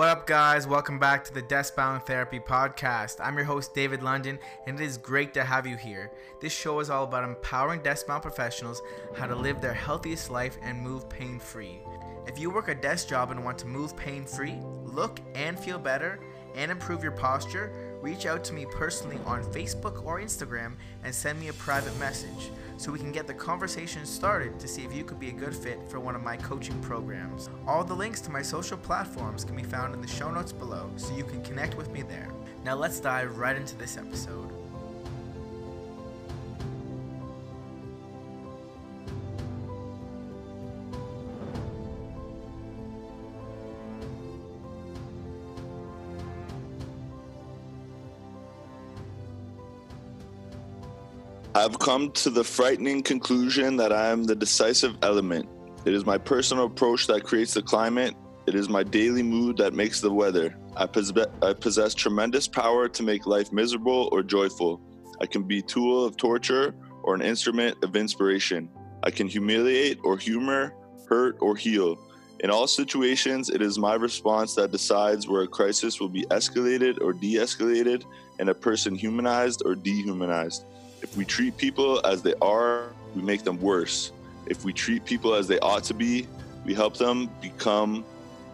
What up, guys? Welcome back to the Deskbound Therapy Podcast. I'm your host, David London, and it is great to have you here. This show is all about empowering deskbound professionals how to live their healthiest life and move pain free. If you work a desk job and want to move pain free, look and feel better, and improve your posture, reach out to me personally on Facebook or Instagram and send me a private message so we can get the conversation started to see if you could be a good fit for one of my coaching programs. All the links to my social platforms can be found in the show notes below so you can connect with me there. Now let's dive right into this episode. I've come to the frightening conclusion that I am the decisive element. It is my personal approach that creates the climate. It is my daily mood that makes the weather. I, I possess tremendous power to make life miserable or joyful. I can be tool of torture or an instrument of inspiration. I can humiliate or humor, hurt or heal. In all situations, it is my response that decides where a crisis will be escalated or de escalated and a person humanized or dehumanized. If we treat people as they are, we make them worse. If we treat people as they ought to be, we help them become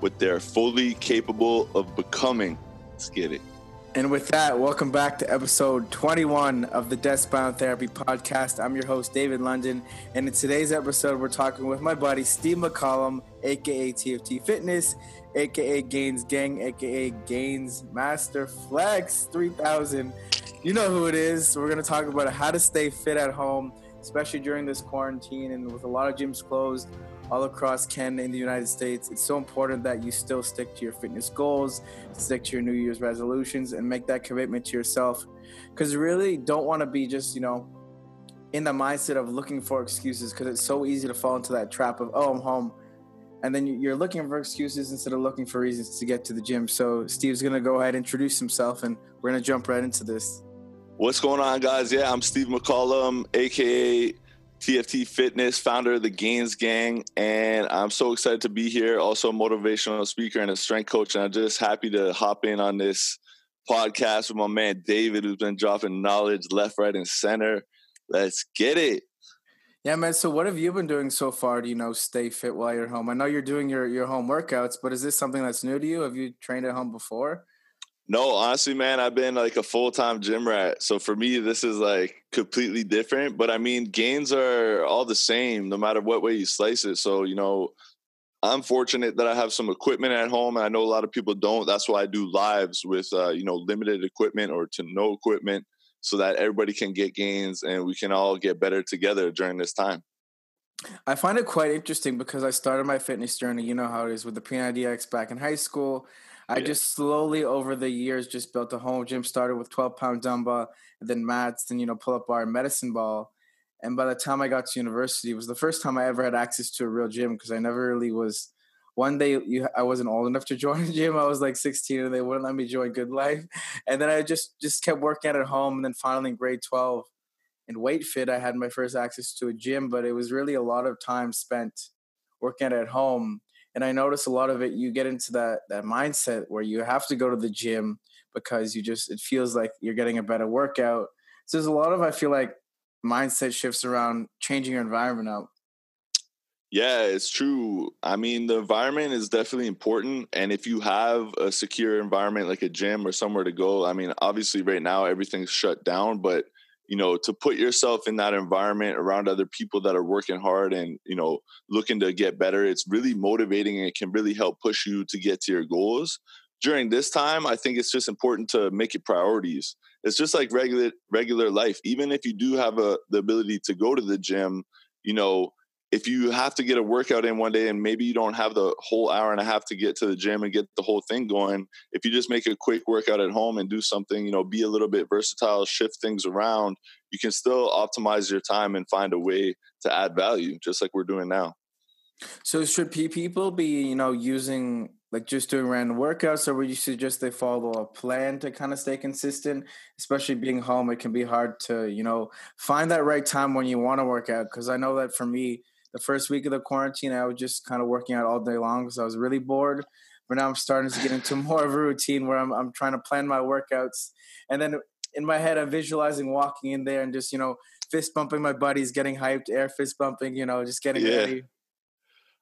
what they're fully capable of becoming. Let's get it. And with that, welcome back to episode 21 of the Deskbound Therapy Podcast. I'm your host, David London. And in today's episode, we're talking with my buddy, Steve McCollum, aka TFT Fitness, aka Gains Gang, aka Gains Master Flex 3000. You know who it is. We're going to talk about how to stay fit at home, especially during this quarantine and with a lot of gyms closed all across Canada and the United States. It's so important that you still stick to your fitness goals, stick to your New Year's resolutions, and make that commitment to yourself. Because you really don't want to be just, you know, in the mindset of looking for excuses because it's so easy to fall into that trap of, oh, I'm home. And then you're looking for excuses instead of looking for reasons to get to the gym. So Steve's going to go ahead and introduce himself and we're going to jump right into this. What's going on, guys? Yeah, I'm Steve McCollum, aka TFT Fitness, founder of the Gains Gang, and I'm so excited to be here. Also, a motivational speaker and a strength coach, and I'm just happy to hop in on this podcast with my man David, who's been dropping knowledge left, right, and center. Let's get it. Yeah, man. So, what have you been doing so far to you know stay fit while you're home? I know you're doing your your home workouts, but is this something that's new to you? Have you trained at home before? No, honestly, man, I've been like a full time gym rat. So for me, this is like completely different. But I mean, gains are all the same no matter what way you slice it. So, you know, I'm fortunate that I have some equipment at home. And I know a lot of people don't. That's why I do lives with, uh, you know, limited equipment or to no equipment so that everybody can get gains and we can all get better together during this time. I find it quite interesting because I started my fitness journey, you know how it is with the P90X back in high school I yeah. just slowly over the years just built a home gym. Started with 12 pound dumbbell, and then mats, then you know pull up bar, medicine ball. And by the time I got to university, it was the first time I ever had access to a real gym because I never really was. One day you, I wasn't old enough to join a gym. I was like 16, and they wouldn't let me join Good Life. And then I just just kept working at home. And then finally in grade 12, in Weight Fit, I had my first access to a gym. But it was really a lot of time spent working at home and i notice a lot of it you get into that that mindset where you have to go to the gym because you just it feels like you're getting a better workout so there's a lot of i feel like mindset shifts around changing your environment up yeah, it's true. I mean, the environment is definitely important. And if you have a secure environment like a gym or somewhere to go, I mean, obviously, right now everything's shut down, but you know to put yourself in that environment around other people that are working hard and you know looking to get better it's really motivating and it can really help push you to get to your goals. During this time i think it's just important to make it priorities. It's just like regular regular life. Even if you do have a the ability to go to the gym you know if you have to get a workout in one day and maybe you don't have the whole hour and a half to get to the gym and get the whole thing going, if you just make a quick workout at home and do something, you know, be a little bit versatile, shift things around, you can still optimize your time and find a way to add value, just like we're doing now. So should people be, you know, using like just doing random workouts or would you suggest they follow a plan to kind of stay consistent especially being home it can be hard to you know find that right time when you want to work out because i know that for me the first week of the quarantine, I was just kind of working out all day long because I was really bored. but now I'm starting to get into more of a routine where I'm I'm trying to plan my workouts, and then in my head I'm visualizing walking in there and just you know fist bumping my buddies, getting hyped, air fist bumping, you know, just getting yeah. ready.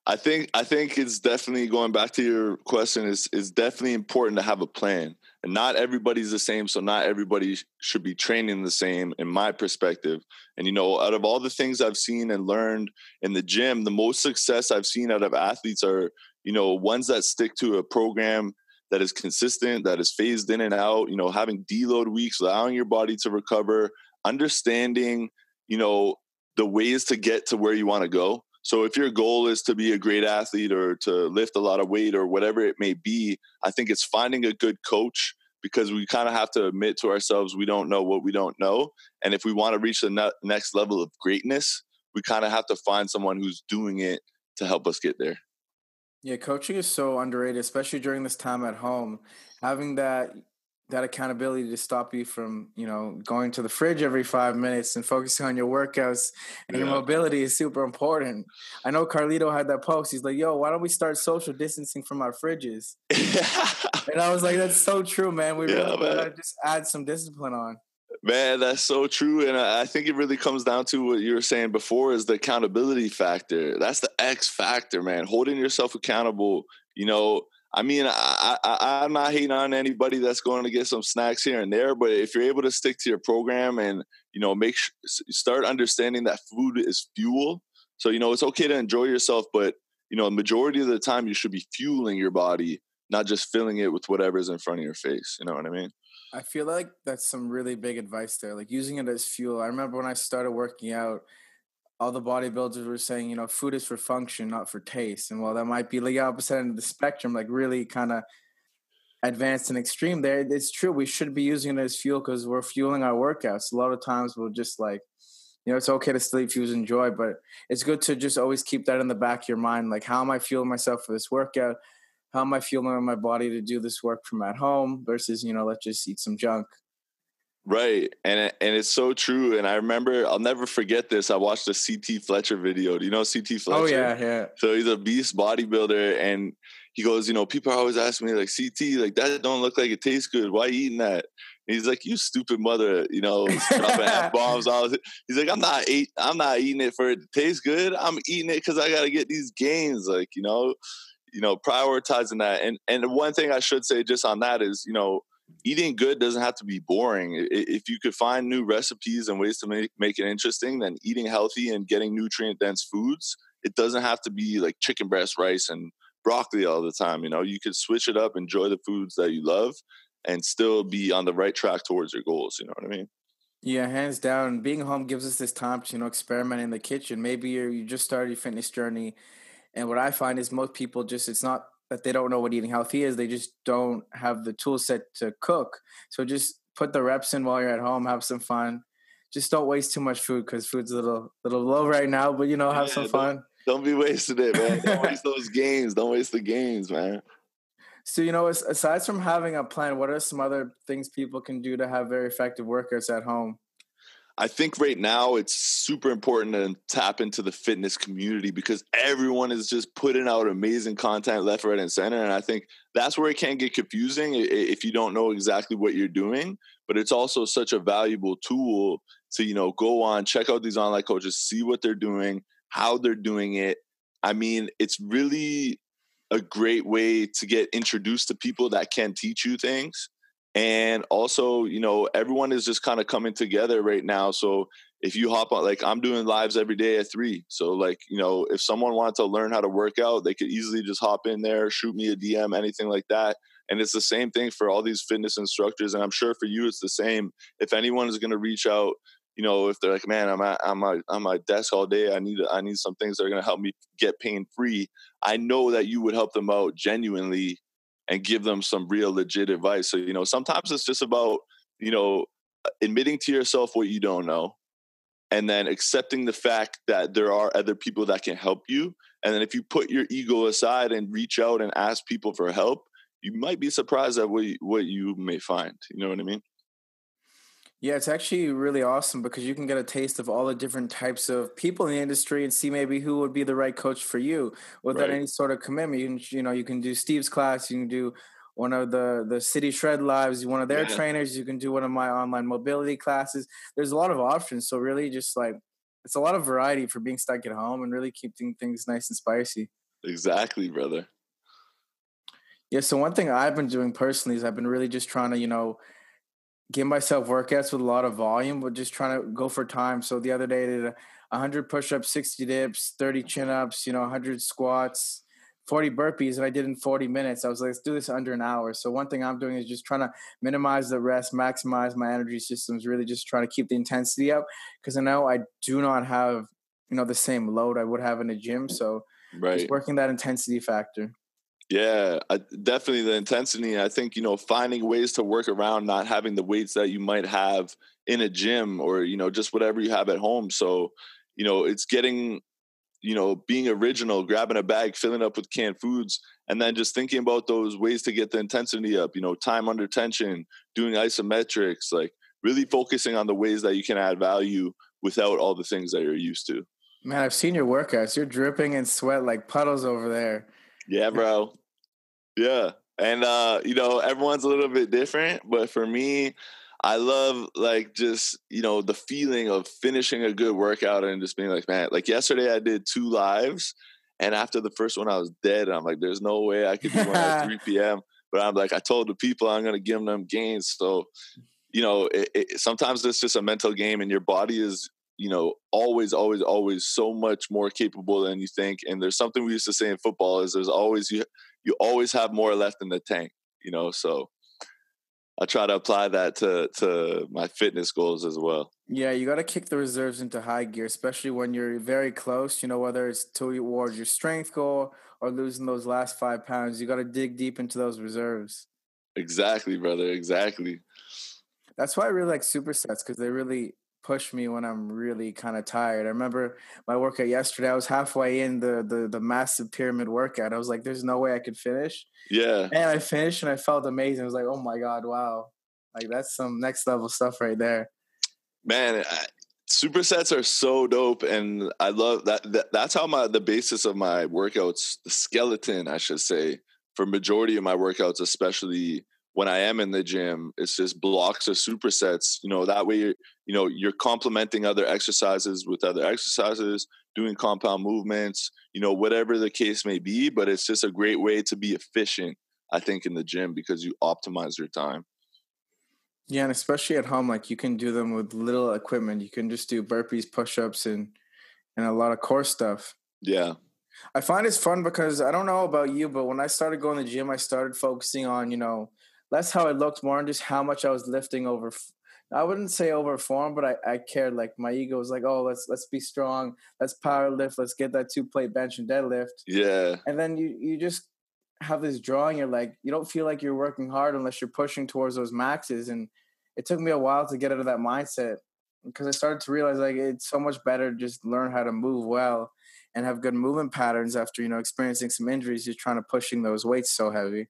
I think I think it's definitely going back to your question is is definitely important to have a plan. And not everybody's the same, so not everybody should be training the same in my perspective. And you know, out of all the things I've seen and learned in the gym, the most success I've seen out of athletes are, you know, ones that stick to a program that is consistent, that is phased in and out, you know, having deload weeks, allowing your body to recover, understanding, you know, the ways to get to where you want to go. So if your goal is to be a great athlete or to lift a lot of weight or whatever it may be, I think it's finding a good coach because we kind of have to admit to ourselves we don't know what we don't know. And if we want to reach the ne- next level of greatness, we kind of have to find someone who's doing it to help us get there. Yeah, coaching is so underrated, especially during this time at home. Having that that accountability to stop you from you know going to the fridge every five minutes and focusing on your workouts and yeah. your mobility is super important i know carlito had that post he's like yo why don't we start social distancing from our fridges and i was like that's so true man we yeah, really gotta just add some discipline on Man, that's so true. And I think it really comes down to what you were saying before is the accountability factor. That's the X factor, man. Holding yourself accountable. You know, I mean, I, I, am not hating on anybody that's going to get some snacks here and there, but if you're able to stick to your program and you know make start understanding that food is fuel, so you know it's okay to enjoy yourself, but you know, majority of the time you should be fueling your body, not just filling it with whatever's in front of your face. You know what I mean? I feel like that's some really big advice there, like using it as fuel. I remember when I started working out all the bodybuilders were saying, you know, food is for function, not for taste. And while that might be the opposite end of the spectrum, like really kind of advanced and extreme there, it's true. We should be using it as fuel because we're fueling our workouts. A lot of times we'll just like, you know, it's okay to sleep, fuse, enjoy, but it's good to just always keep that in the back of your mind. Like, how am I fueling myself for this workout? How am I fueling my body to do this work from at home versus, you know, let's just eat some junk. Right. And and it's so true. And I remember I'll never forget this. I watched a CT Fletcher video. Do you know CT oh, Fletcher? Oh yeah, yeah. So he's a beast bodybuilder and he goes, you know, people are always asking me like CT, like that don't look like it tastes good. Why you eating that? And he's like, you stupid mother, you know, dropping bombs. All he's like, I'm not eat, I'm not eating it for it to taste good. I'm eating it because I got to get these gains. Like, you know, you know, prioritizing that. And and one thing I should say just on that is, you know, eating good doesn't have to be boring. If you could find new recipes and ways to make, make it interesting, then eating healthy and getting nutrient dense foods, it doesn't have to be like chicken breast rice and broccoli all the time. You know, you could switch it up, enjoy the foods that you love, and still be on the right track towards your goals. You know what I mean? Yeah, hands down. Being home gives us this time to, you know, experiment in the kitchen. Maybe you you just started your fitness journey. And what I find is most people just, it's not that they don't know what eating healthy is. They just don't have the tool set to cook. So just put the reps in while you're at home, have some fun. Just don't waste too much food because food's a little little low right now. But you know, have yeah, some fun. Don't, don't be wasting it, man. Don't waste those games. Don't waste the games, man. So you know, aside from having a plan, what are some other things people can do to have very effective workouts at home? I think right now it's super important to tap into the fitness community because everyone is just putting out amazing content left, right, and center. And I think that's where it can get confusing if you don't know exactly what you're doing. But it's also such a valuable tool to, you know, go on, check out these online coaches, see what they're doing, how they're doing it. I mean, it's really a great way to get introduced to people that can teach you things and also you know everyone is just kind of coming together right now so if you hop on like i'm doing lives every day at three so like you know if someone wanted to learn how to work out they could easily just hop in there shoot me a dm anything like that. And it's the same thing for all these fitness instructors and i'm sure for you it's the same. If anyone is going to reach out you know if they're like man i'm at i'm at, I'm my desk all day i need i need some things that are going to help me get pain free i know that you would help them out genuinely and give them some real legit advice. So, you know, sometimes it's just about, you know, admitting to yourself what you don't know and then accepting the fact that there are other people that can help you. And then if you put your ego aside and reach out and ask people for help, you might be surprised at what you, what you may find. You know what I mean? Yeah, it's actually really awesome because you can get a taste of all the different types of people in the industry and see maybe who would be the right coach for you without Right. any sort of commitment. You can, you know, you can do Steve's class, you can do one of the the City Shred Lives, one of their Yeah. trainers, you can do one of my online mobility classes. There's a lot of options, so really just like it's a lot of variety for being stuck at home and really keeping things nice and spicy. Exactly, brother. Yeah, so one thing I've been doing personally is I've been really just trying to, you know, give myself workouts with a lot of volume, but just trying to go for time. So the other day I did a 100 push-ups, 60 dips, 30 mm-hmm. chin-ups, you know, 100 squats, 40 burpees, and I did in 40 minutes. I was like, let's do this under an hour. So one thing I'm doing is just trying to minimize the rest, maximize my energy systems, really just trying to keep the intensity up because I know I do not have, you know, the same load I would have in a gym. Mm-hmm. So Right. just working that intensity factor. Yeah, I, definitely the intensity. I think you know finding ways to work around not having the weights that you might have in a gym or you know just whatever you have at home. So you know it's getting you know being original, grabbing a bag, filling up with canned foods, and then just thinking about those ways to get the intensity up. You know, time under tension, doing isometrics, like really focusing on the ways that you can add value without all the things that you're used to. Man, I've seen your workouts. You're dripping in sweat like puddles over there. Yeah, bro. Yeah. And uh, you know, everyone's a little bit different, but for me, I love like just, you know, the feeling of finishing a good workout and just being like, man, like yesterday I did two lives and after the first one I was dead. And I'm like, there's no way I could do one at 3 p.m. But I'm like, I told the people I'm gonna give them gains. So, you know, it, it, sometimes it's just a mental game and your body is you know always always always so much more capable than you think and there's something we used to say in football is there's always you you always have more left in the tank you know so i try to apply that to to my fitness goals as well Yeah, you got to kick the reserves into high gear, especially when you're very close. You know, whether it's towards your strength goal or losing those last five pounds, you got to dig deep into those reserves. exactly brother exactly That's why I really like supersets because they really push me when I'm really kind of tired. I remember my workout yesterday. I was halfway in the the the massive pyramid workout. I was like, "There's no way I could finish," yeah and I finished, and I felt amazing. I was like, "Oh my god, wow!" Like that's some next level stuff right there. man I, supersets are so dope and i love that, that that's how my the basis of my workouts the skeleton i should say for majority of my workouts especially when i am in the gym it's just blocks of supersets you know that way you're you know you're complementing other exercises with other exercises doing compound movements you know whatever the case may be but it's just a great way to be efficient i think in the gym because you optimize your time Yeah, and especially at home, like you can do them with little equipment. You can just do burpees, push-ups, and and a lot of core stuff. yeah I find it's fun because I don't know about you, but when I started going to the gym, I started focusing on you know less how I looked, more on just how much I was lifting over. I wouldn't say over form, but I, I cared. Like my ego was like, oh, let's let's be strong, let's power lift, let's get that two plate bench and deadlift. yeah And then you you just have this drawing. You're like, you don't feel like you're working hard unless you're pushing towards those maxes. And it took me a while to get out of that mindset because I started to realize like it's so much better to just learn how to move well and have good movement patterns after you know experiencing some injuries. You're trying to pushing those weights so heavy.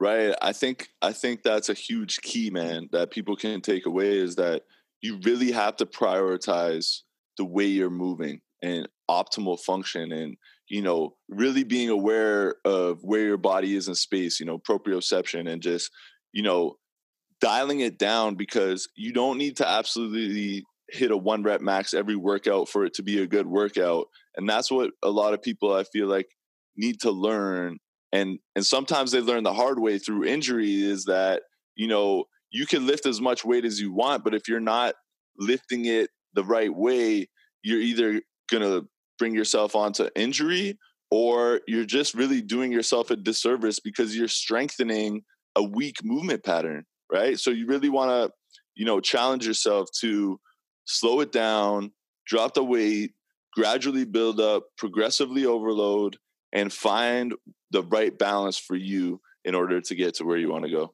Right. I think I think that's a huge key, man, that people can take away is that you really have to prioritize the way you're moving and optimal function and you know really being aware of where your body is in space you know proprioception and just you know dialing it down because you don't need to absolutely hit a one rep max every workout for it to be a good workout and that's what a lot of people i feel like need to learn and and sometimes they learn the hard way through injury is that you know you can lift as much weight as you want but if you're not lifting it the right way you're either going to bring yourself onto injury or you're just really doing yourself a disservice because you're strengthening a weak movement pattern right? So you really want to you know challenge yourself to slow it down drop the weight gradually build up progressively overload and find the right balance for you in order to get to where you want to go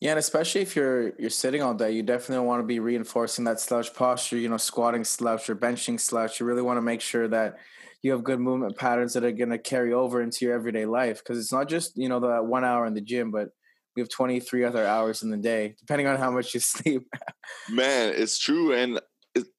Yeah, and especially if you're you're sitting all day, you definitely want to be reinforcing that slouch posture. You know, squatting slouch or benching slouch. You really want to make sure that you have good movement patterns that are going to carry over into your everyday life. Because it's not just you know the one hour in the gym, but we have 23 other hours in the day, depending on how much you sleep. Man, it's true. And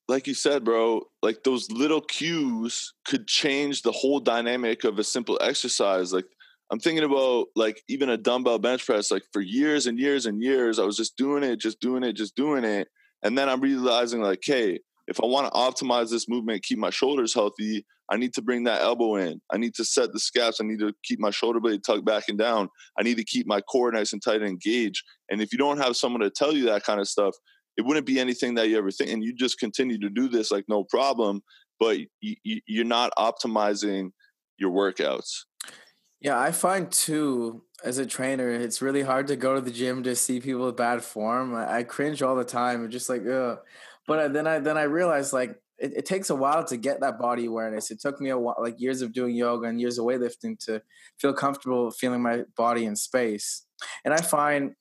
like you said, bro, like those little cues could change the whole dynamic of a simple exercise. Like I'm thinking about like even a dumbbell bench press, like for years and years and years, I was just doing it, just doing it, just doing it. And then I'm realizing like, hey, if I want to optimize this movement, keep my shoulders healthy, I need to bring that elbow in. I need to set the scaps. I need to keep my shoulder blade tucked back and down. I need to keep my core nice and tight and engaged. And if you don't have someone to tell you that kind of stuff, it wouldn't be anything that you ever think. And you just continue to do this like no problem, but you, you're not optimizing your workouts. Yeah, I find too, as a trainer, it's really hard to go to the gym to see people with bad form. I, I cringe all the time. It's just like, ugh. But then I then I realized like it, it, takes a while to get that body awareness. It took me a while, like years of doing yoga and years of weightlifting to feel comfortable feeling my body in space. And I find,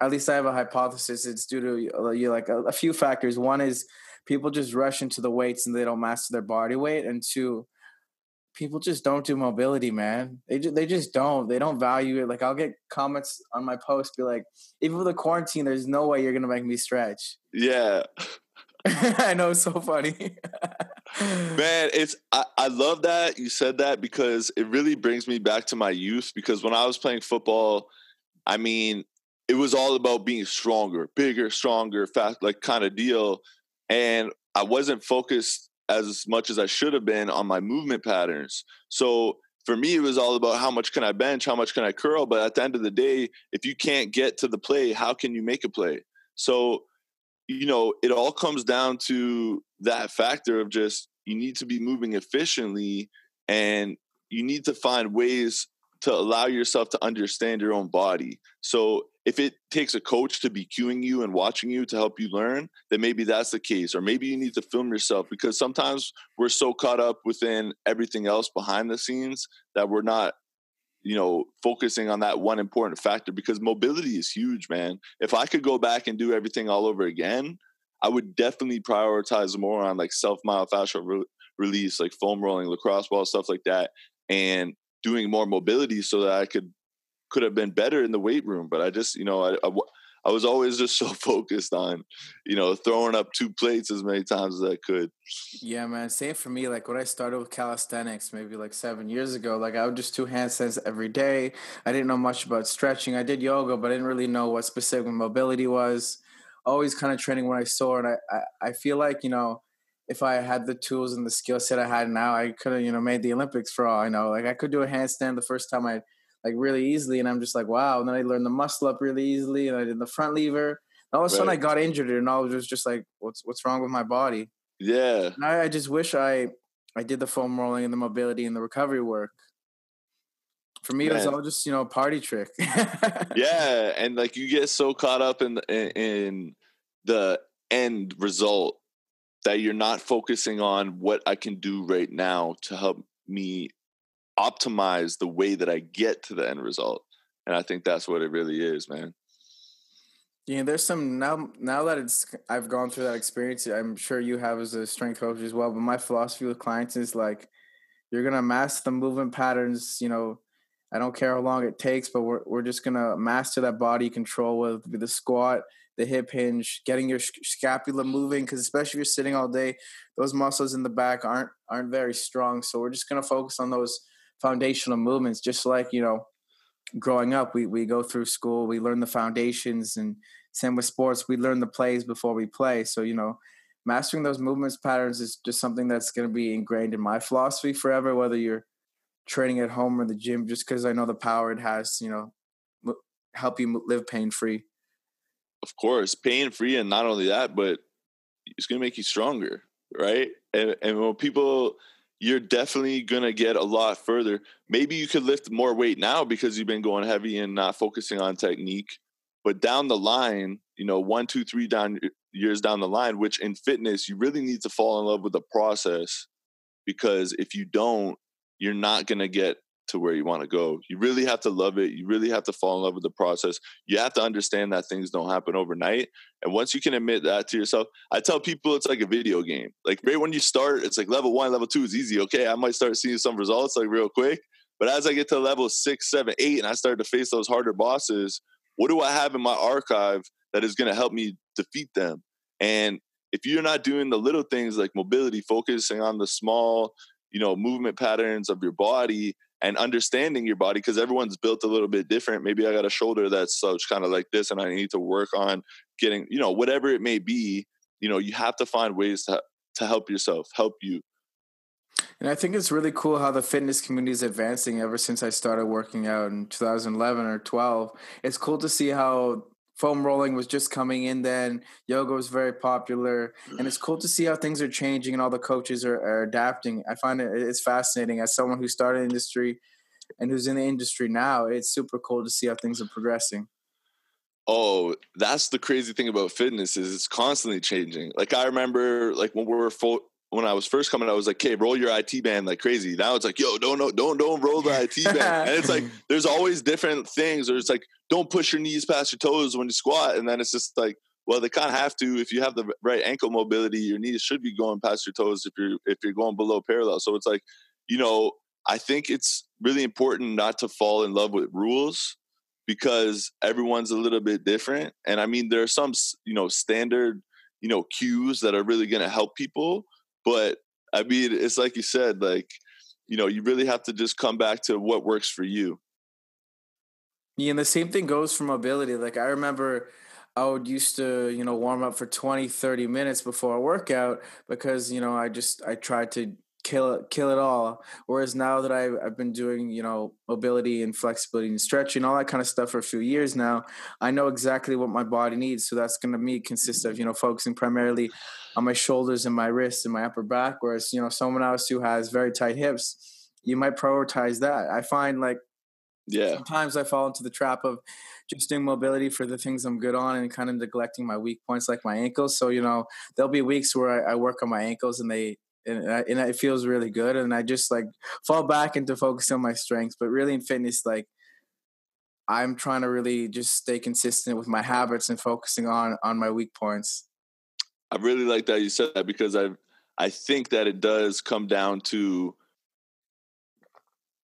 at least I have a hypothesis, it's due to uh, you like a, a few factors. One is people just rush into the weights and they don't master their body weight, and two, people just don't do mobility, man. They just, they just don't. They don't value it. Like I'll get comments on my post, be like, even with the quarantine, there's no way you're gonna make me stretch. Yeah. I know it's so funny. Man, it's I, I love that you said that because it really brings me back to my youth. Because when I was playing football, I mean, it was all about being stronger, bigger, stronger, fast, like kind of deal. And I wasn't focused as much as I should have been on my movement patterns. So for me, it was all about how much can I bench, how much can I curl. But at the end of the day, if you can't get to the play, how can you make a play? So you know, it all comes down to that factor of just you need to be moving efficiently and you need to find ways to allow yourself to understand your own body. So if it takes a coach to be cueing you and watching you to help you learn, then maybe that's the case. Or maybe you need to film yourself because sometimes we're so caught up within everything else behind the scenes that we're not you know, focusing on that one important factor because mobility is huge, man. If I could go back and do everything all over again, I would definitely prioritize more on like self myofascial re- release, like foam rolling, lacrosse ball, stuff like that, and doing more mobility so that I could could have been better in the weight room. But I just, you know, I, I I was always just so focused on, you know, throwing up two plates as many times as I could. Yeah, man. Same for me. Like when I started with calisthenics, maybe like seven years ago, like I would just do handstands every day. I didn't know much about stretching. I did yoga, but I didn't really know what specific mobility was. Always kind of training when I saw it. I, I, I feel like, you know, if I had the tools and the skill set I had now, I could have, you know, made the Olympics for all I know. Like I could do a handstand the first time I like really easily. And I'm just like, wow. And then I learned the muscle up really easily, and I did the front lever. And all of a sudden, right. I got injured, and I was just like, what's what's wrong with my body? Yeah. And I, I just wish I I did the foam rolling and the mobility and the recovery work. For me, Man. it was all just you know party trick. yeah, and like you get so caught up in, in in the end result that you're not focusing on what I can do right now to help me optimize the way that I get to the end result. And I think that's what it really is, man. Yeah, there's some now. Now that it's, I've gone through that experience. I'm sure you have as a strength coach as well. But my philosophy with clients is like, you're gonna master the movement patterns. You know, I don't care how long it takes, but we're we're just gonna master that body control with the squat, the hip hinge, getting your scapula moving. Because especially if you're sitting all day, those muscles in the back aren't aren't very strong. So we're just gonna focus on those foundational movements, just like, you know, growing up, we, we go through school, we learn the foundations and same with sports, we learn the plays before we play. So, you know, mastering those movements patterns is just something that's going to be ingrained in my philosophy forever, whether you're training at home or the gym, just because I know the power it has, you know, help you live pain free. Of course, pain free. And not only that, but it's going to make you stronger. Right. And, and when people, you're definitely going to get a lot further. Maybe you could lift more weight now because you've been going heavy and not focusing on technique. But down the line, you know, one, two, three down years down the line, which in fitness, you really need to fall in love with the process because if you don't, you're not going to get to where you want to go. You really have to love it. You really have to fall in love with the process. You have to understand that things don't happen overnight. And once you can admit that to yourself, I tell people it's like a video game. Like right when you start, it's like level one, level two is easy. Okay, I might start seeing some results like real quick. But as I get to level six, seven, eight, and I start to face those harder bosses, what do I have in my archive that is going to help me defeat them? And if you're not doing the little things like mobility, focusing on the small, you know, movement patterns of your body and understanding your body, because everyone's built a little bit different. Maybe I got a shoulder that's such kind of like this, and I need to work on getting, you know, whatever it may be. You know, you have to find ways to to help yourself, help you. And I think it's really cool how the fitness community is advancing ever since I started working out in 2011 or 12. It's cool to see how foam rolling was just coming in then. Yoga was very popular. And it's cool to see how things are changing and all the coaches are, are adapting. I find it it's fascinating. As someone who started industry and who's in the industry now it's super cool to see how things are progressing. Oh that's the crazy thing about fitness is it's constantly changing. Like i remember like when we were full when I was first coming, I was like, "Okay, roll your IT band like crazy." Now it's like, "Yo, don't don't don't don't roll the IT band," and it's like there's always different things. Or it's like, "Don't push your knees past your toes when you squat," and then it's just like, well, they kind of have to. If you have the right ankle mobility, your knees should be going past your toes if you're if you're going below parallel. So it's like, you know, I think it's really important not to fall in love with rules because everyone's a little bit different. And I mean, there are some you know standard you know cues that are really going to help people but I mean, it's like you said, like, you know, you really have to just come back to what works for you. Yeah, and the same thing goes for mobility. Like I remember I would used to, you know, warm up for 20, 30 minutes before a workout because, you know, I just I tried to kill it, kill it all. Whereas now that I've, I've been doing, you know, mobility and flexibility and stretching, all that kind of stuff for a few years now, I know exactly what my body needs. So that's going to me consist of, you know, focusing primarily on my shoulders and my wrists and my upper back. Whereas, you know, someone else who has very tight hips, you might prioritize that. I find like, yeah, sometimes I fall into the trap of just doing mobility for the things I'm good on and kind of neglecting my weak points like my ankles. So, you know, there'll be weeks where I, I work on my ankles and they, and, and it feels really good. And I just like fall back into focusing on my strengths. But really in fitness, like I'm trying to really just stay consistent with my habits and focusing on on my weak points. I really like that you said that because I I think that it does come down to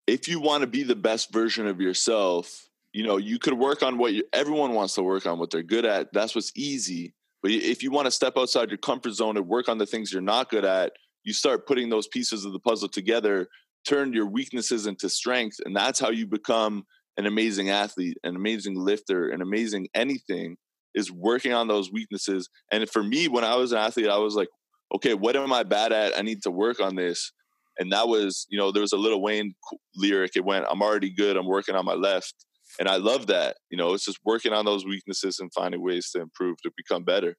if you want to be the best version of yourself, you know, you could work on what you, everyone wants to work on, what they're good at. That's what's easy. But if you want to step outside your comfort zone and work on the things you're not good at, you start putting those pieces of the puzzle together, turn your weaknesses into strength, and that's how you become an amazing athlete, an amazing lifter, an amazing anything is working on those weaknesses. And for me, when I was an athlete, I was like, okay, what am I bad at? I need to work on this. And that was, you know, there was a Lil Wayne lyric. It went, I'm already good. I'm working on my left. And I love that. You know, it's just working on those weaknesses and finding ways to improve to become better.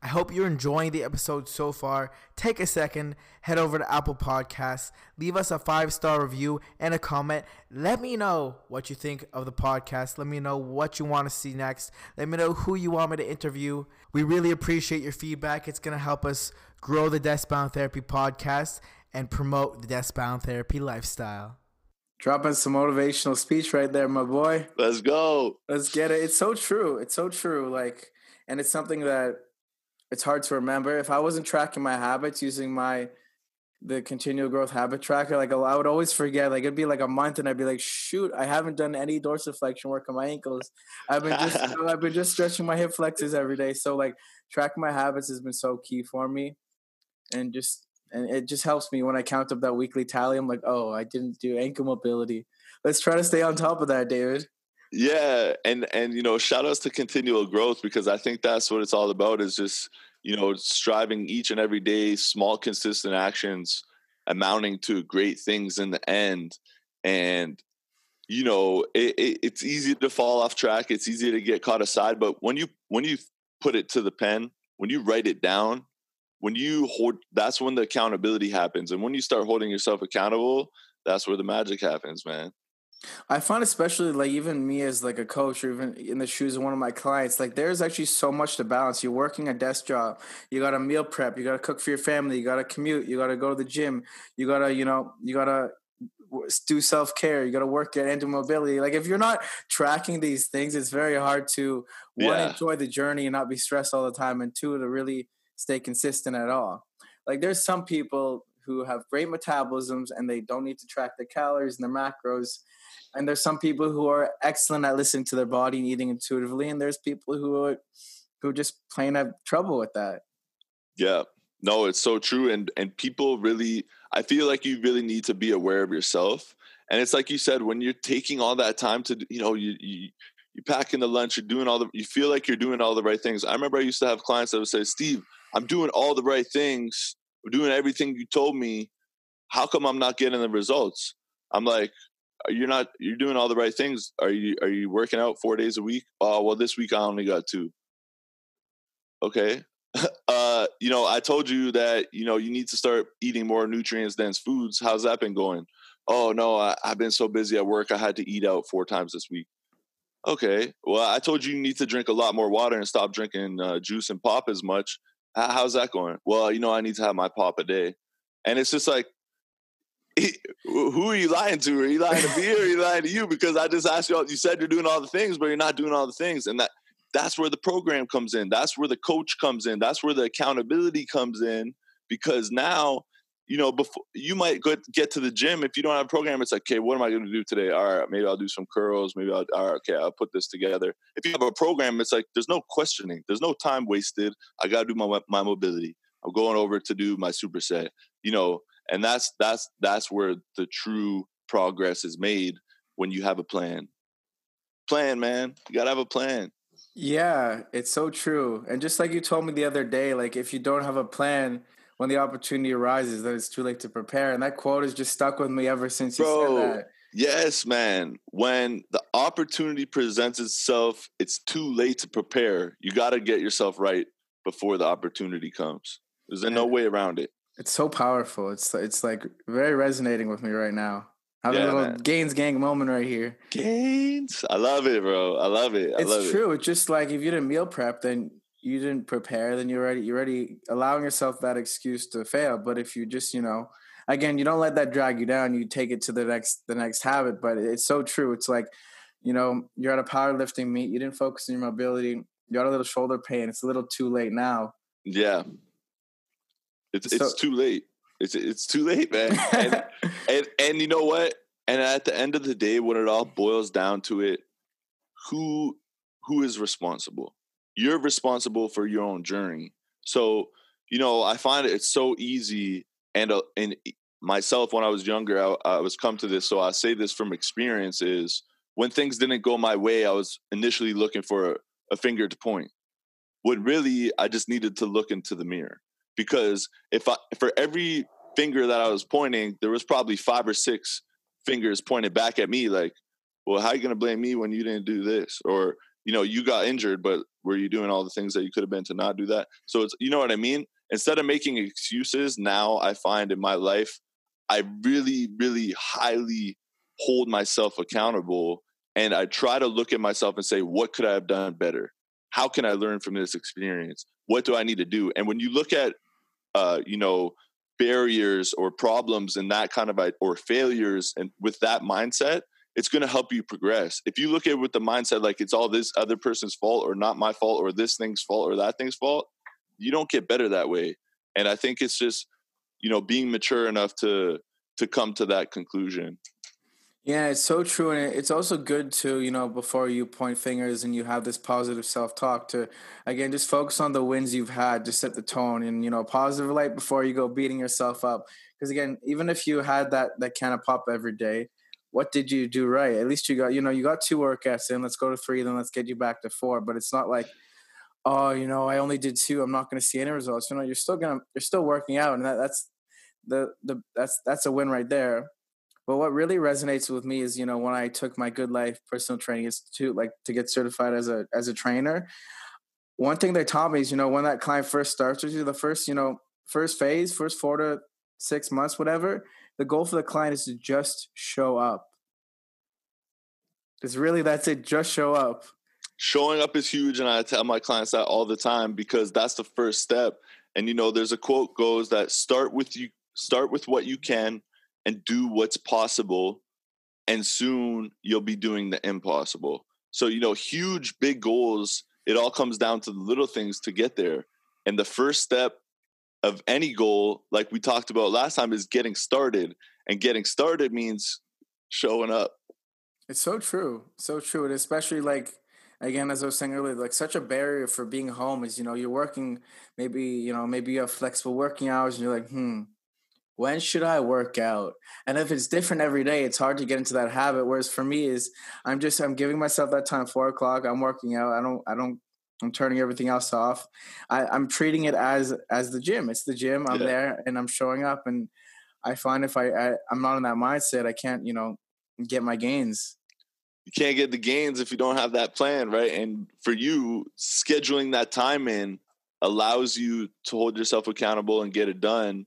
I hope you're enjoying the episode so far. Take a second, head over to Apple Podcasts, leave us a five star review and a comment. Let me know what you think of the podcast. Let me know what you want to see next. Let me know who you want me to interview. We really appreciate your feedback. It's going to help us grow the Desk Bound Therapy podcast and promote the Desk Bound Therapy lifestyle. Dropping some motivational speech right there, my boy. Let's go. Let's get it. It's so true. It's so true. Like, and it's something that it's hard to remember. If I wasn't tracking my habits using my the continual growth habit tracker, like I would always forget. Like it'd be like a month, and I'd be like, "Shoot, I haven't done any dorsiflexion work on my ankles. I've been just I've been just stretching my hip flexors every day." So like tracking my habits has been so key for me, and just and it just helps me when I count up that weekly tally. I'm like, "Oh, I didn't do ankle mobility." Let's try to stay on top of that, David. Yeah, and and you know, shout outs to continual growth because I think that's what it's all about is just, you know, striving each and every day, small consistent actions amounting to great things in the end. And you know, it, it, it's easy to fall off track. It's easy to get caught aside. But when you when you put it to the pen, when you write it down, when you hold, that's when the accountability happens. And when you start holding yourself accountable, that's where the magic happens, man. I find especially like even me as like a coach or even in the shoes of one of my clients, like there's actually so much to balance. You're working a desk job, you got to meal prep, you got to cook for your family, you got to commute, you got to go to the gym, you got to, you know, you got to do self care, you got to work at end mobility. Like if you're not tracking these things, it's very hard to one yeah. enjoy the journey and not be stressed all the time, and two to really stay consistent at all. Like there's some people who have great metabolisms and they don't need to track their calories and their macros. And there's some people who are excellent at listening to their body and eating intuitively, and there's people who are who just plain have trouble with that. Yeah. No, it's so true. And and people really I feel like you really need to be aware of yourself. And it's like you said, when you're taking all that time to you know, you you you pack in the lunch, you're doing all the you feel like you're doing all the right things. I remember I used to have clients that would say, Steve, I'm doing all the right things, doing everything you told me. How come I'm not getting the results? I'm like, you're not you're doing all the right things. Are you are you working out four days a week? Oh well this week I only got two. Okay. uh, you know, I told you that, you know, you need to start eating more nutrients dense foods. How's that been going? Oh no, I, I've been so busy at work. I had to eat out four times this week. Okay. Well, I told you you need to drink a lot more water and stop drinking uh, juice and pop as much. How's that going? Well, you know, I need to have my pop a day. And it's just like, who are you lying to? Are you lying to me or are you lying to you? Because I just asked you, you said you're doing all the things, but you're not doing all the things. And that that's where the program comes in. That's where the coach comes in. That's where the accountability comes in. Because now, you know, before you might go get to the gym if you don't have a program. It's like, okay, what am I going to do today? All right, maybe I'll do some curls. Maybe I'll. All right, okay, I'll put this together. If you have a program, it's like there's no questioning. There's no time wasted. I got to do my my mobility. I'm going over to do my superset. You know, and that's that's that's where the true progress is made when you have a plan. Plan, man. You gotta have a plan. Yeah, it's so true. And just like you told me the other day, like if you don't have a plan when the opportunity arises, that it's too late to prepare. And that quote has just stuck with me ever since you Bro, said that. Yes, man. When the opportunity presents itself, it's too late to prepare. You got to get yourself right before the opportunity comes. There's no way around it. It's so powerful. It's it's like very resonating with me right now. Having yeah, a little man. Gains gang moment right here. Gains, I love it, bro. I love it. I it's love true. It. It's just like if you didn't meal prep, then you didn't prepare, then you're already you're already allowing yourself that excuse to fail. But if you just you know, again, you don't let that drag you down. You take it to the next the next habit. But it's so true. It's like you know you're at a powerlifting meet. You didn't focus on your mobility. You got a little shoulder pain. It's a little too late now. Yeah, it's so, it's too late. It's it's too late, man. And, and and you know what? And at the end of the day, when it all boils down to it, who who is responsible? You're responsible for your own journey. So you know, I find it it's so easy, and uh, and myself when I was younger, I, I was come to this. So I say this from experience: is when things didn't go my way, I was initially looking for a, a finger to point. What really, I just needed to look into the mirror because if I for every finger that I was pointing, there was probably five or six fingers pointed back at me like, well, how are you going to blame me when you didn't do this? Or, you know, you got injured, but were you doing all the things that you could have been to not do that? So it's, you know what I mean? Instead of making excuses, now I find in my life, I really, really highly hold myself accountable. And I try to look at myself and say, what could I have done better? How can I learn from this experience? What do I need to do? And when you look at uh, you know, barriers or problems and that kind of or failures and with that mindset it's going to help you progress if you look at it with the mindset like it's all this other person's fault or not my fault or this thing's fault or that thing's fault you don't get better that way and i think it's just you know being mature enough to to come to that conclusion yeah, it's so true. And it's also good to, you know, before you point fingers and you have this positive self talk to, again, just focus on the wins you've had, to set the tone and, you know, positive light before you go beating yourself up. Because again, even if you had that, that can of pop every day, what did you do right? At least you got, you know, you got two workouts in, let's go to three, then let's get you back to four. But it's not like, oh, you know, I only did two, I'm not going to see any results. You know, you're still to, you're still working out. And that, that's, the, the, that's, that's a win right there but what really resonates with me is, you know, when I took my Good Life Personal Training Institute, like to get certified as a as a trainer, one thing they taught me is, you know, when that client first starts with you, the first, you know, first phase, first four to six months, whatever, the goal for the client is to just show up. It's really that's it, just show up. Showing up is huge, and I tell my clients that all the time because that's the first step. And you know, there's a quote goes that start with you start with what you can and do what's possible and soon you'll be doing the impossible so you know huge big goals it all comes down to the little things to get there and the first step of any goal, like we talked about last time, is getting started. And getting started means showing up. It's so true. So true. And especially like again, as I was saying earlier, like such a barrier for being home is, you know, you're working maybe, you know, maybe you have flexible working hours and you're like, hmm, when should I work out? And if it's different every day, it's hard to get into that habit. Whereas for me is I'm just I'm giving myself that time, four o'clock, I'm working out. I don't I don't I'm turning everything else off. I, I'm treating it as as the gym. It's the gym. I'm yeah. there and I'm showing up and I find if I, I I'm not in that mindset, I can't, you know, get my gains you can't get the gains if you don't have that plan, right? And for you, scheduling that time in allows you to hold yourself accountable and get it done.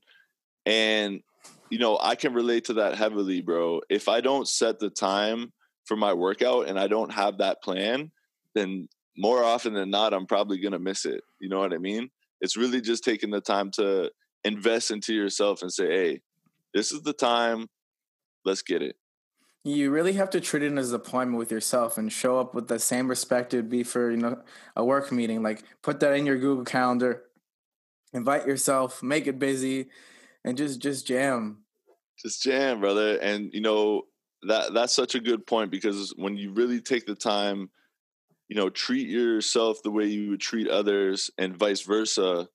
And you know, I can relate to that heavily, bro. If I don't set the time for my workout and I don't have that plan, then more often than not, I'm probably going to miss it. You know what I mean? It's really just taking the time to invest into yourself and say, hey, this is the time. Let's get it. You really have to treat it as an appointment with yourself and show up with the same respect it would be for, you know, a work meeting. Like put that in your Google Calendar, invite yourself, make it busy, and just just jam. Just jam, brother. And you know, that that's such a good point because when you really take the time, you know, treat yourself the way you would treat others and vice versa,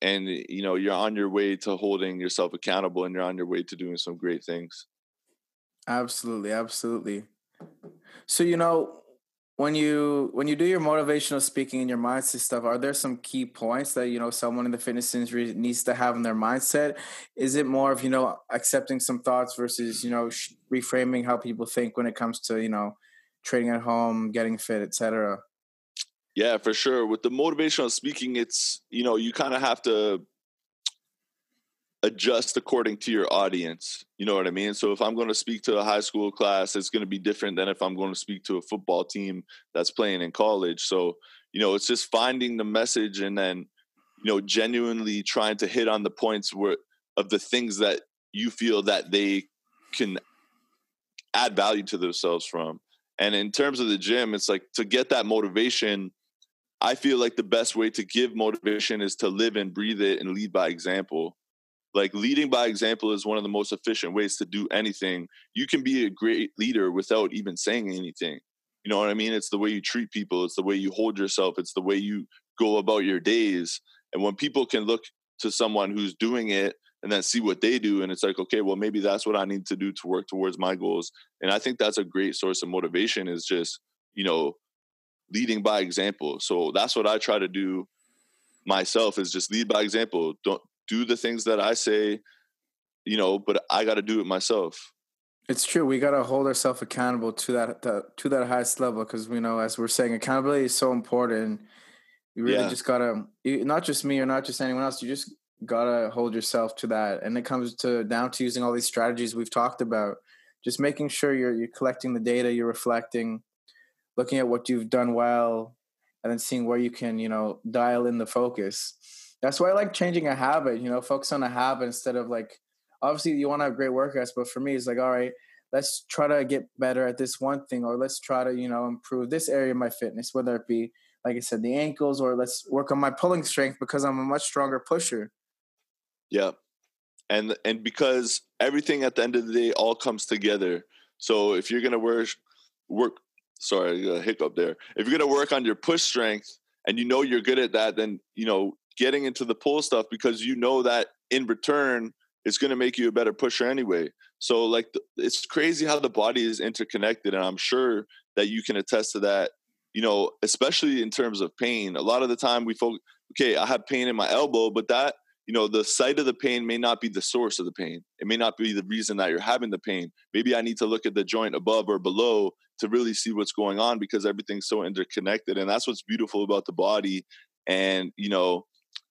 and eh, you know, you're on your way to holding yourself accountable and you're on your way to doing some great things. Absolutely, absolutely. So you know, when you when you do your motivational speaking and your mindset stuff, are there some key points that you know someone in the fitness industry needs to have in their mindset? Is it more of you know accepting some thoughts versus you know reframing how people think when it comes to you know training at home, getting fit, etc. Yeah, for sure. With the motivational speaking, it's you know you kind of have to adjust according to your audience. You know what I mean? So if I'm going to speak to a high school class, it's going to be different than if I'm going to speak to a football team that's playing in college. So, you know, it's just finding the message and then, you know, genuinely trying to hit on the points where of the things that you feel that they can add value to themselves from. And in terms of the gym, it's like to get that motivation, I feel like the best way to give motivation is to live and breathe it and lead by example. Like leading by example is one of the most efficient ways to do anything. You can be a great leader without even saying anything. You know what i mean? It's the way you treat people. It's the way you hold yourself. It's the way you go about your days. And when people can look to someone who's doing it and then see what they do and it's like okay well maybe that's what i need to do to work towards my goals and i think that's a great source of motivation is just you know leading by example so that's what i try to do myself is just lead by example don't do the things that I say, you know, but I got to do it myself. It's true. We got to hold ourselves accountable to that, to that highest level because we know, as we're saying, accountability is so important. You really yeah. just got to, not just me or not just anyone else. You just got to hold yourself to that. And it comes to down to using all these strategies we've talked about. Just making sure you're you're collecting the data, you're reflecting, looking at what you've done well, and then seeing where you can, you know, dial in the focus that's why I like changing a habit, you know, focus on a habit instead of like, obviously you want to have great workouts, but for me, it's like, all right, let's try to get better at this one thing, or let's try to, you know, improve this area of my fitness, whether it be, like I said, the ankles, or let's work on my pulling strength because I'm a much stronger pusher. Yeah. And, and because everything at the end of the day all comes together. So if you're going to work, work, sorry, a hiccup there. If you're going to work on your push strength and you know you're good at that, then, you know, getting into the pull stuff because you know that in return it's going to make you a better pusher anyway. So like it's crazy how the body is interconnected and I'm sure that you can attest to that, you know, especially in terms of pain. A lot of the time we focus okay, I have pain in my elbow, but that, you know, the site of the pain may not be the source of the pain. It may not be the reason that you're having the pain. Maybe I need to look at the joint above or below to really see what's going on because everything's so interconnected and that's what's beautiful about the body and you know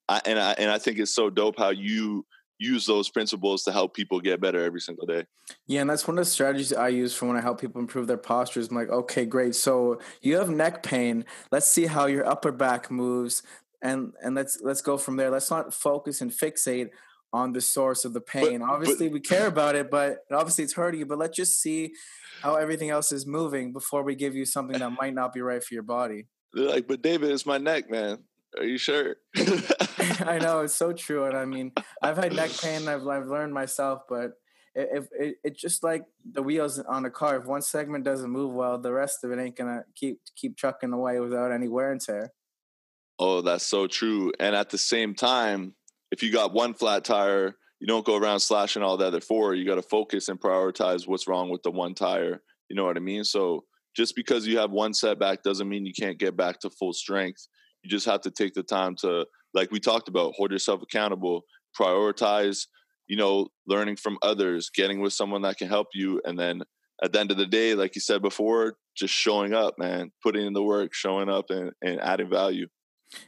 I, and I and I think it's so dope how you use those principles to help people get better every single day. Yeah, and that's one of the strategies I use for when I help people improve their postures. I'm like, okay, great. So you have neck pain. Let's see how your upper back moves, and and let's let's go from there. Let's not focus and fixate on the source of the pain. But, obviously, but, we care about it, but obviously it's hurting you. But let's just see how everything else is moving before we give you something that might not be right for your body. They're like, but David, it's my neck, man Are you sure? I know it's so true, and I mean, I've had neck pain. I've I've learned myself, but if it, it's just like the wheels on a car. If one segment doesn't move well, the rest of it ain't gonna keep keep chucking away without any wear and tear. Oh, that's so true. And at the same time, if you got one flat tire, you don't go around slashing all the other four. You got to focus and prioritize what's wrong with the one tire. You know what I mean? So just because you have one setback doesn't mean you can't get back to full strength. You just have to take the time to, like we talked about, hold yourself accountable, prioritize, you know, learning from others, getting with someone that can help you. And then at the end of the day, like you said before, just showing up, man, putting in the work, showing up and, and adding value.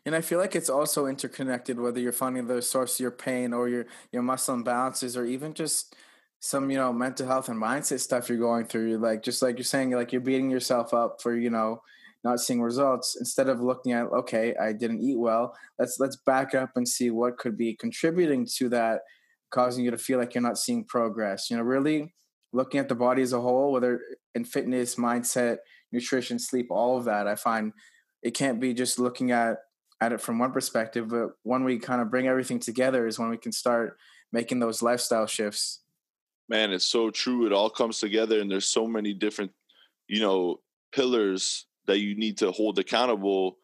And I feel like it's also interconnected, whether you're finding the source of your pain or your your muscle imbalances, or even just some you know mental health and mindset stuff you're going through. Like just like you're saying, like you're beating yourself up for you know not seeing results instead of looking at okay, I didn't eat well. Let's let's back up and see what could be contributing to that, causing you to feel like you're not seeing progress. You know, really looking at the body as a whole, whether in fitness, mindset, nutrition, sleep, all of that. I find it can't be just looking at at it from one perspective, but when we kind of bring everything together is when we can start making those lifestyle shifts. Man, it's so true. It all comes together, and there's so many different, you know, pillars that you need to hold accountable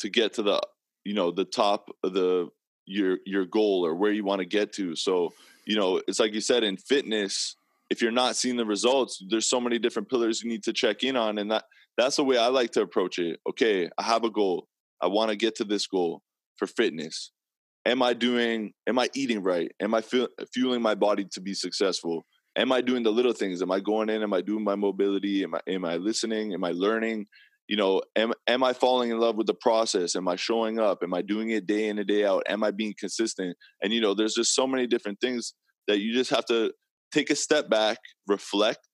to get to the, you know, the top of the your your goal or where you want to get to. So, you know, it's like you said in fitness, if you're not seeing the results, there's so many different pillars you need to check in on, and that that's the way I like to approach it. Okay, I have a goal. I want to get to this goal for fitness. Am I doing, am I eating right? Am I feel, fueling my body to be successful? Am I doing the little things? Am I going in? Am I doing my mobility? Am I, am I listening? Am I learning? You know, am, am I falling in love with the process? Am I showing up? Am I doing it day in and day out? Am I being consistent? And, you know, there's just so many different things that you just have to take a step back, reflect,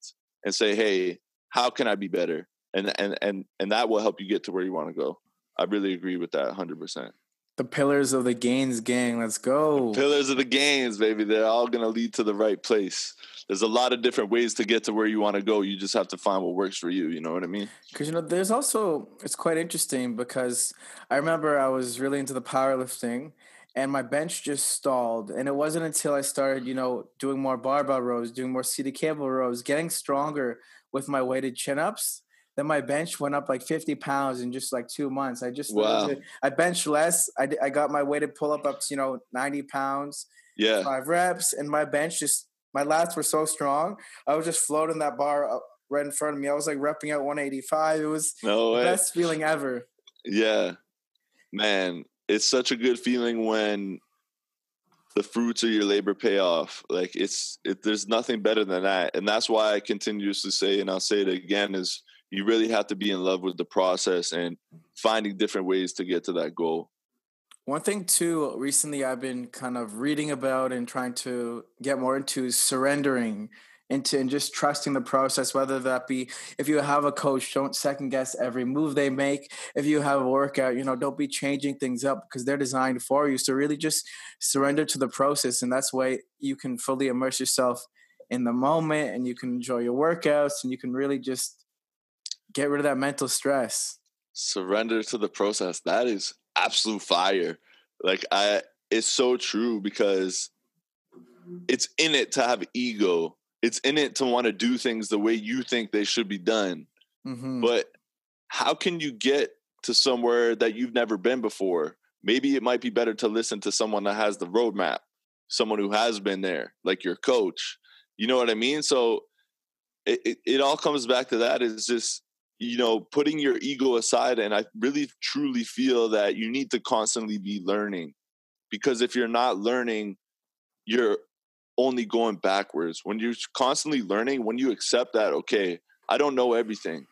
and say, hey, how can I be better? And, and, and, and that will help you get to where you want to go. I really agree with that 100%. The pillars of the gains gang. Let's go. The pillars of the gains, baby. They're all going to lead to the right place. There's a lot of different ways to get to where you want to go. You just have to find what works for you. You know what I mean? Because, you know, there's also, it's quite interesting because I remember I was really into the powerlifting and my bench just stalled. And it wasn't until I started, you know, doing more barbell rows, doing more seated cable rows, getting stronger with my weighted chin ups then my bench went up like 50 pounds in just like two months. I just, wow. I benched less. I, I got my weighted pull up up to, you know, 90 pounds, yeah, five reps. And my bench just, my lats were so strong. I was just floating that bar up right in front of me. I was like repping at 185. It was no the best feeling ever. Yeah, man, it's such a good feeling when the fruits of your labor pay off. Like it's, it, there's nothing better than that. And that's why I continuously say, and I'll say it again is, you really have to be in love with the process and finding different ways to get to that goal. One thing too, recently I've been kind of reading about and trying to get more into surrendering into and just trusting the process, whether that be if you have a coach, don't second guess every move they make. If you have a workout, you know, don't be changing things up because they're designed for you. So really just surrender to the process. And that's why you can fully immerse yourself in the moment and you can enjoy your workouts and you can really just Get rid of that mental stress. Surrender to the process. That is absolute fire. Like I it's so true because it's in it to have ego. It's in it to want to do things the way you think they should be done. Mm-hmm. But how can you get to somewhere that you've never been before? Maybe it might be better to listen to someone that has the roadmap, someone who has been there, like your coach. You know what I mean? So it, it, it all comes back to that is just you know, putting your ego aside. And I really truly feel that you need to constantly be learning because if you're not learning, you're only going backwards. When you're constantly learning, when you accept that, okay, I don't know everything,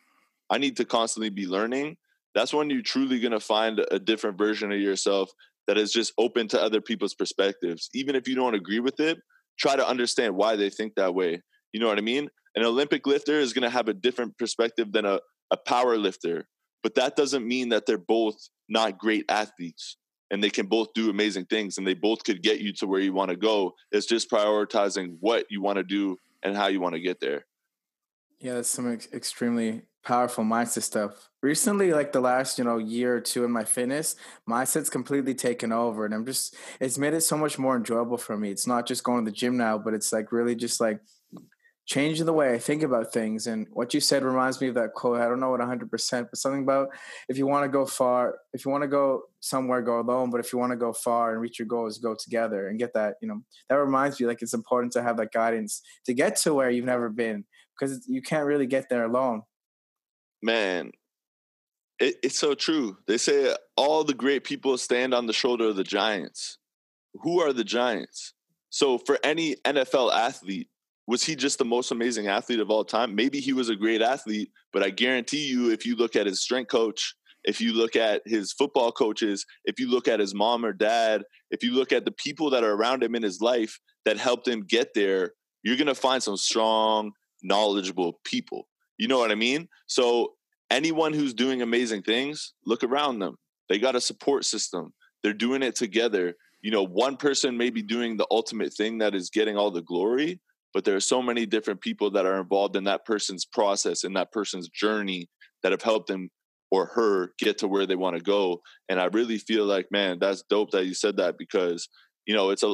I need to constantly be learning. That's when you're truly going to find a different version of yourself that is just open to other people's perspectives. Even if you don't agree with it, try to understand why they think that way. You know what I mean? An Olympic lifter is going to have a different perspective than a, a power lifter, but that doesn't mean that they're both not great athletes and they can both do amazing things and they both could get you to where you want to go. It's just prioritizing what you want to do and how you want to get there. Yeah, that's some ex- extremely powerful mindset stuff. Recently, like the last, you know, year or two in my fitness, mindset's completely taken over. And I'm just it's made it so much more enjoyable for me. It's not just going to the gym now, but it's like really just like changing the way I think about things. And what you said reminds me of that quote. I don't know what 100%, but something about if you want to go far, if you want to go somewhere, go alone. But if you want to go far and reach your goals, go together and get that, you know, that reminds me like it's important to have that guidance to get to where you've never been because you can't really get there alone. Man, it, it's so true. They say all the great people stand on the shoulder of the giants. Who are the giants? So for any NFL athlete, was he just the most amazing athlete of all time? Maybe he was a great athlete, but I guarantee you, if you look at his strength coach, if you look at his football coaches, if you look at his mom or dad, if you look at the people that are around him in his life that helped him get there, you're going to find some strong, knowledgeable people. You know what I mean? So, anyone who's doing amazing things, look around them. They got a support system, they're doing it together. You know, one person may be doing the ultimate thing that is getting all the glory, but there are so many different people that are involved in that person's process and that person's journey that have helped them or her get to where they want to go and i really feel like man that's dope that you said that because you know it's a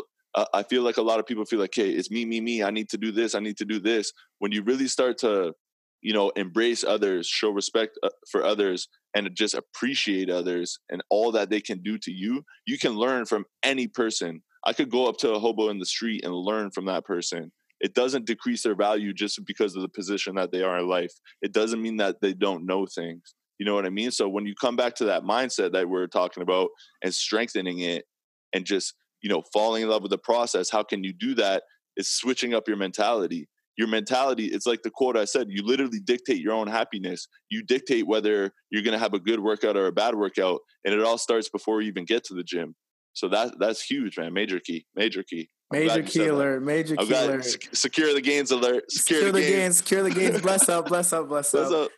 I feel like a lot of people feel like hey it's me me me i need to do this i need to do this. When you really start to you know embrace others show respect uh, for others and just appreciate others and all that they can do to you you can learn from any person. I could go up to a hobo in the street and learn from that person it doesn't decrease their value just because of the position that they are in life. It doesn't mean that they don't know things. You know what I mean? So when you come back to that mindset that we're talking about and strengthening it and just, you know, falling in love with the process, how can you do that? Is switching up your mentality. Your mentality, it's like the quote I said, you literally dictate your own happiness. You dictate whether you're going to have a good workout or a bad workout. And it all starts before you even get to the gym. So that that's huge, man. Major key, major key. Major key alert. Major key alert. Secure the gains alert. Secure, secure the, the gains. Secure the gains. Bless up. Bless up. Bless, up.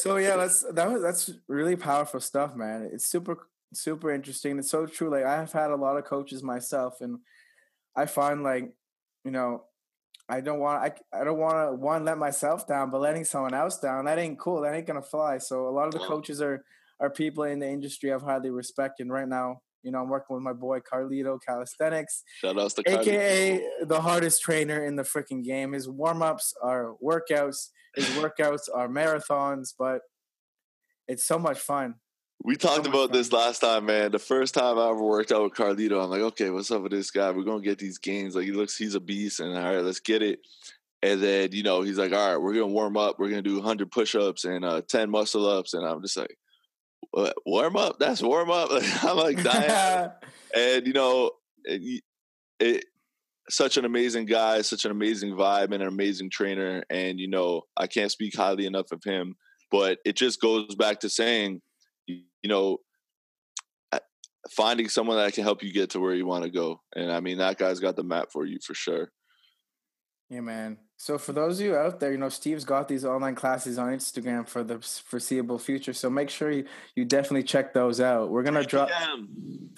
so yeah, that's that was that's really powerful stuff, man. It's super super interesting. It's so true. Like I've had a lot of coaches myself, and I find like you know I don't want I I don't want to one let myself down, but letting someone else down that ain't cool. That ain't gonna fly. So a lot of the coaches are are people in the industry I've highly respect, and right now you know, I'm working with my boy Carlito Calisthenics. Shout out to Carlito. AKA the hardest trainer in the freaking game. His warm ups are workouts, his workouts are marathons, but it's so much fun. We talked so about fun. this last time, man. The first time I ever worked out with Carlito, I'm like, okay, what's up with this guy? We're gonna get these gains. Like he looks, he's a beast, and all right, let's get it. And then you know, he's like, all right, we're gonna warm up. We're gonna do 100 push-ups and uh, 10 muscle ups, and I'm just like, Uh, warm up. That's warm up. I'm like dying. and you know, it, it, such an amazing guy, such an amazing vibe, and an amazing trainer. And you know, I can't speak highly enough of him. But it just goes back to saying, you know, finding someone that can help you get to where you want to go. And I mean, that guy's got the map for you for sure. Yeah, man. So for those of you out there, you know, Steve's got these online classes on Instagram for the foreseeable future. So make sure you, you definitely check those out. We're gonna drop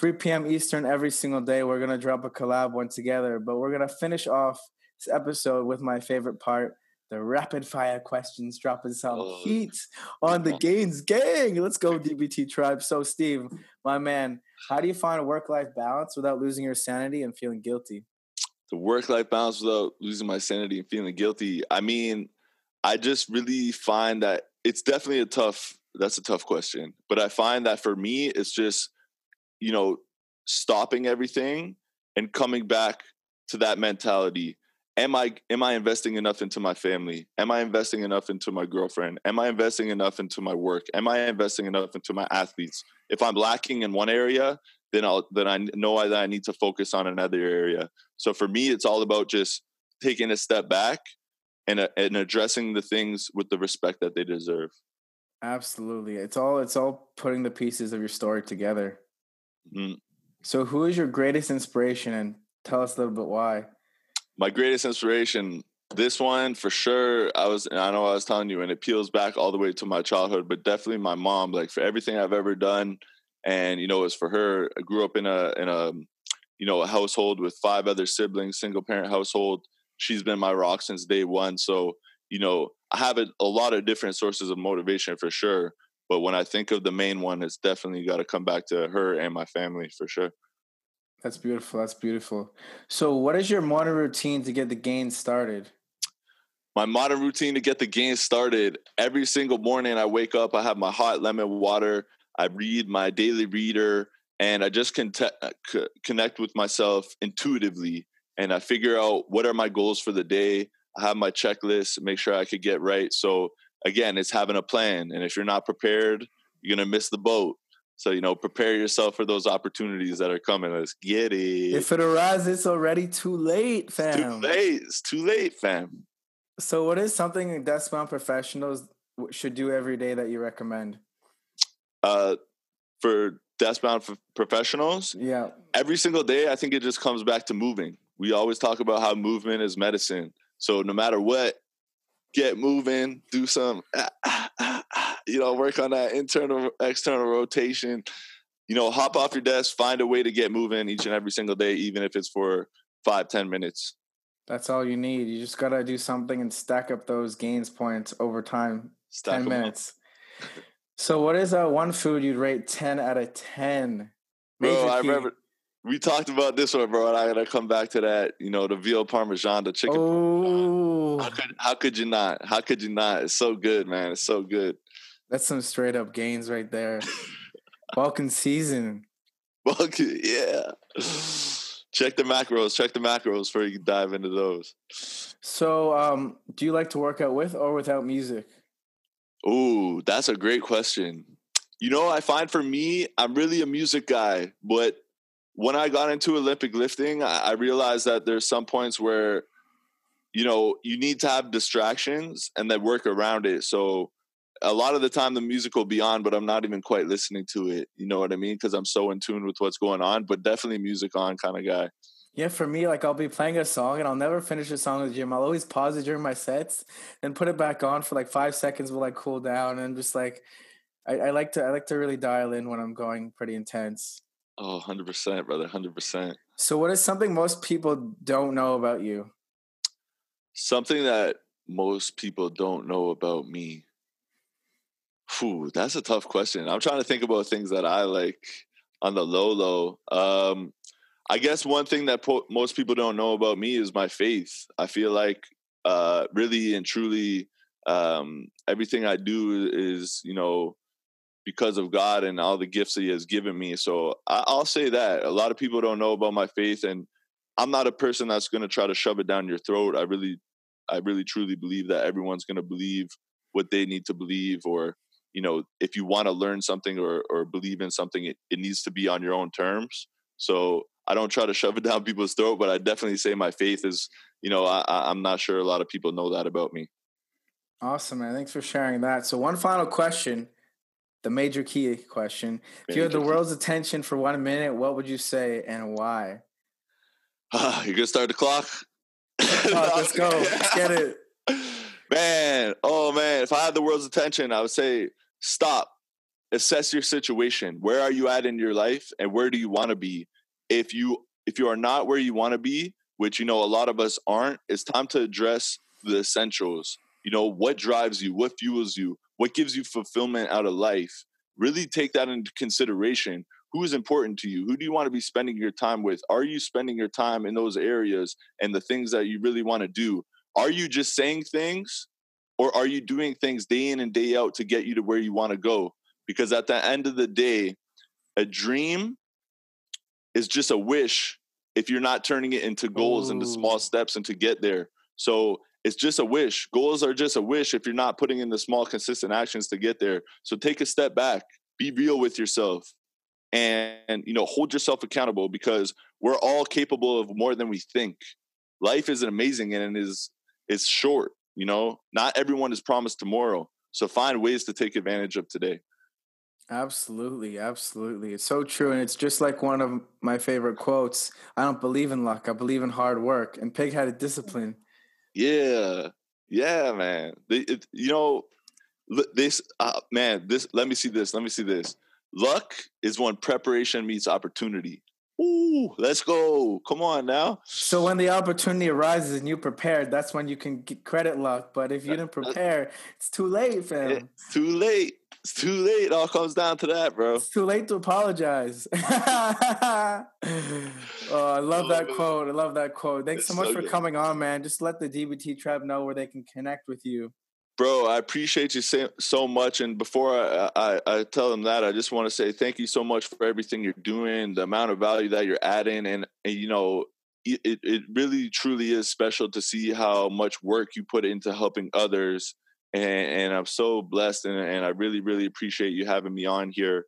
3 p.m. Eastern every single day. We're gonna drop a collab one together, but we're gonna finish off this episode with my favorite part, the rapid fire questions, dropping some oh. heat on the gains gang. Let's go, DBT tribe. So Steve, my man, how do you find a work-life balance without losing your sanity and feeling guilty? The work life balance without losing my sanity and feeling guilty. I mean, I just really find that it's definitely a tough that's a tough question. But I find that for me it's just you know stopping everything and coming back to that mentality. Am I am I investing enough into my family? Am I investing enough into my girlfriend? Am I investing enough into my work? Am I investing enough into my athletes? If I'm lacking in one area, then I'll then I know that I need to focus on another area. So for me, it's all about just taking a step back and uh, and addressing the things with the respect that they deserve. Absolutely, it's all it's all putting the pieces of your story together. Mm-hmm. So, who is your greatest inspiration, and tell us a little bit why? My greatest inspiration, this one for sure. I was, I know I was telling you, and it peels back all the way to my childhood, but definitely my mom. Like for everything I've ever done, and you know, as for her, I grew up in a in a um, you know a household with five other siblings, single parent household. She's been my rock since day one. So you know, I have a, a lot of different sources of motivation for sure. But when I think of the main one, it's definitely got to come back to her and my family for sure. That's beautiful. That's beautiful. So, what is your morning routine to get the gains started? My modern routine to get the gains started every single morning, I wake up, I have my hot lemon water, I read my daily reader, and I just con- uh, connect with myself intuitively. And I figure out what are my goals for the day. I have my checklist, make sure I could get right. So, again, it's having a plan. And if you're not prepared, you're going to miss the boat. So, you know, prepare yourself for those opportunities that are coming. Let's get it. If it arrives, it's already too late, fam. It's too late. It's too late, fam. So, what is something Deskbound professionals should do every day that you recommend? Uh, for Deskbound professionals, yeah, every single day, I think it just comes back to moving. We always talk about how movement is medicine. So, no matter what, get moving, do some, you know, work on that internal, external rotation. You know, hop off your desk, find a way to get moving each and every single day, even if it's for five, ten minutes. That's all you need. You just gotta do something and stack up those gains points over time. Stack ten minutes. so, what is that one food you'd rate ten out of ten? Major bro, I remember we talked about this one, bro, and I gotta come back to that. You know, the veal parmesan, the chicken. Oh, how could how could you not? How could you not? It's so good, man. It's so good. That's some straight up gains right there. Balkan season. Balkan, yeah check the macros. Check the macros before you dive into those. So, um, do you like to work out with or without music? Ooh, that's a great question. You know, I find for me, I'm really a music guy, but when I got into Olympic lifting, I, I realized that there's some points where, you know, you need to have distractions and then work around it. So a lot of the time the music will be on, but I'm not even quite listening to it. You know what I mean? Because I'm so in tune with what's going on. But definitely music on kind of guy. Yeah, for me, like I'll be playing a song and I'll never finish a song in the gym. I'll always pause it during my sets and put it back on for like five seconds while I cool down and just like I, I like to I like to really dial in when I'm going pretty intense. Oh, 100 percent, brother, hundred percent. So, what is something most people don't know about you? Something that most people don't know about me. Whew, that's a tough question. I'm trying to think about things that I like on the low low. Um, I guess one thing that po- most people don't know about me is my faith. I feel like uh, really and truly um, everything I do is, you know, because of God and all the gifts that He has given me. So I- I'll say that a lot of people don't know about my faith, and I'm not a person that's going to try to shove it down your throat. I really, I really truly believe that everyone's going to believe what they need to believe or you know if you want to learn something or, or believe in something it, it needs to be on your own terms so i don't try to shove it down people's throat but i definitely say my faith is you know I, i'm not sure a lot of people know that about me. Awesome man. Thanks for sharing that. So one final question the major key question. If you had the world's attention for one minute what would you say and why? You're gonna start the clock? Oh, let's go. Let's get it. Man oh man. If i had the world's attention i would say stop, assess your situation. Where are you at in your life and where do you want to be? If you if you are not where you want to be, which you know a lot of us aren't, it's time to address the essentials. You know, what drives you, what fuels you, what gives you fulfillment out of life. Really take that into consideration. Who is important to you? Who do you want to be spending your time with? Are you spending your time in those areas and the things that you really want to do? Are you just saying things or are you doing things day in and day out to get you to where you want to go? Because at the end of the day, a dream is just a wish if you're not turning it into goals Ooh. into small steps and to get there. So it's just a wish. Goals are just a wish if you're not putting in the small, consistent actions to get there. So take a step back, be real with yourself, and, and you know hold yourself accountable because we're all capable of more than we think. Life is amazing and it is it's short. You know, not everyone is promised tomorrow. So find ways to take advantage of today. Absolutely, absolutely. It's so true. And it's just like one of my favorite quotes I don't believe in luck, I believe in hard work. And Pig had a discipline. Yeah. Yeah, man. It, you know, this, uh, man, this, let me see this. Let me see this. Luck is when preparation meets opportunity. Ooh, let's go. Come on now. So when the opportunity arises and you prepared, that's when you can get credit luck. But if you didn't prepare, it's too late, fam. It's too late. It's too late. It all comes down to that, bro. It's too late to apologize. oh, I love that oh. quote. I love that quote. Thanks so much so for good. coming on, man. Just let the DBT tribe know where they can connect with you. Bro, I appreciate you so much. And before I, I, I tell them that, I just want to say thank you so much for everything you're doing, the amount of value that you're adding. And, and you know, it, it really truly is special to see how much work you put into helping others. And, and I'm so blessed. And, and I really, really appreciate you having me on here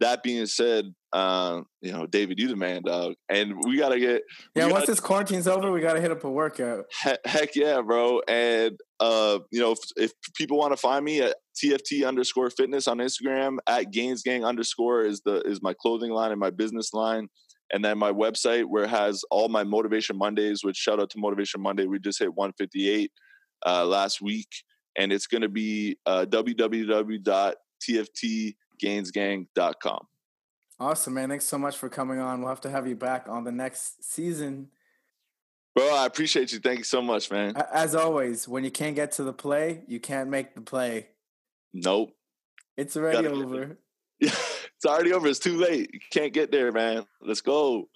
that being said, uh, you know, David, you the man, dog, and we gotta get. Yeah, gotta, once this quarantine's over, we gotta hit up a workout. Heck, heck yeah, bro! And uh, you know, if, if people want to find me at TFT underscore fitness on Instagram, at Gains Gang underscore is the is my clothing line and my business line, and then my website where it has all my Motivation Mondays. Which shout out to Motivation Monday, we just hit 158 uh, last week, and it's gonna be uh, www.tft gainsgang.com. Awesome, man. Thanks so much for coming on. We'll have to have you back on the next season. Bro, I appreciate you. Thank you so much, man. As always, when you can't get to the play, you can't make the play. Nope. It's already over. Yeah, it's already over. It's too late. You can't get there, man. Let's go.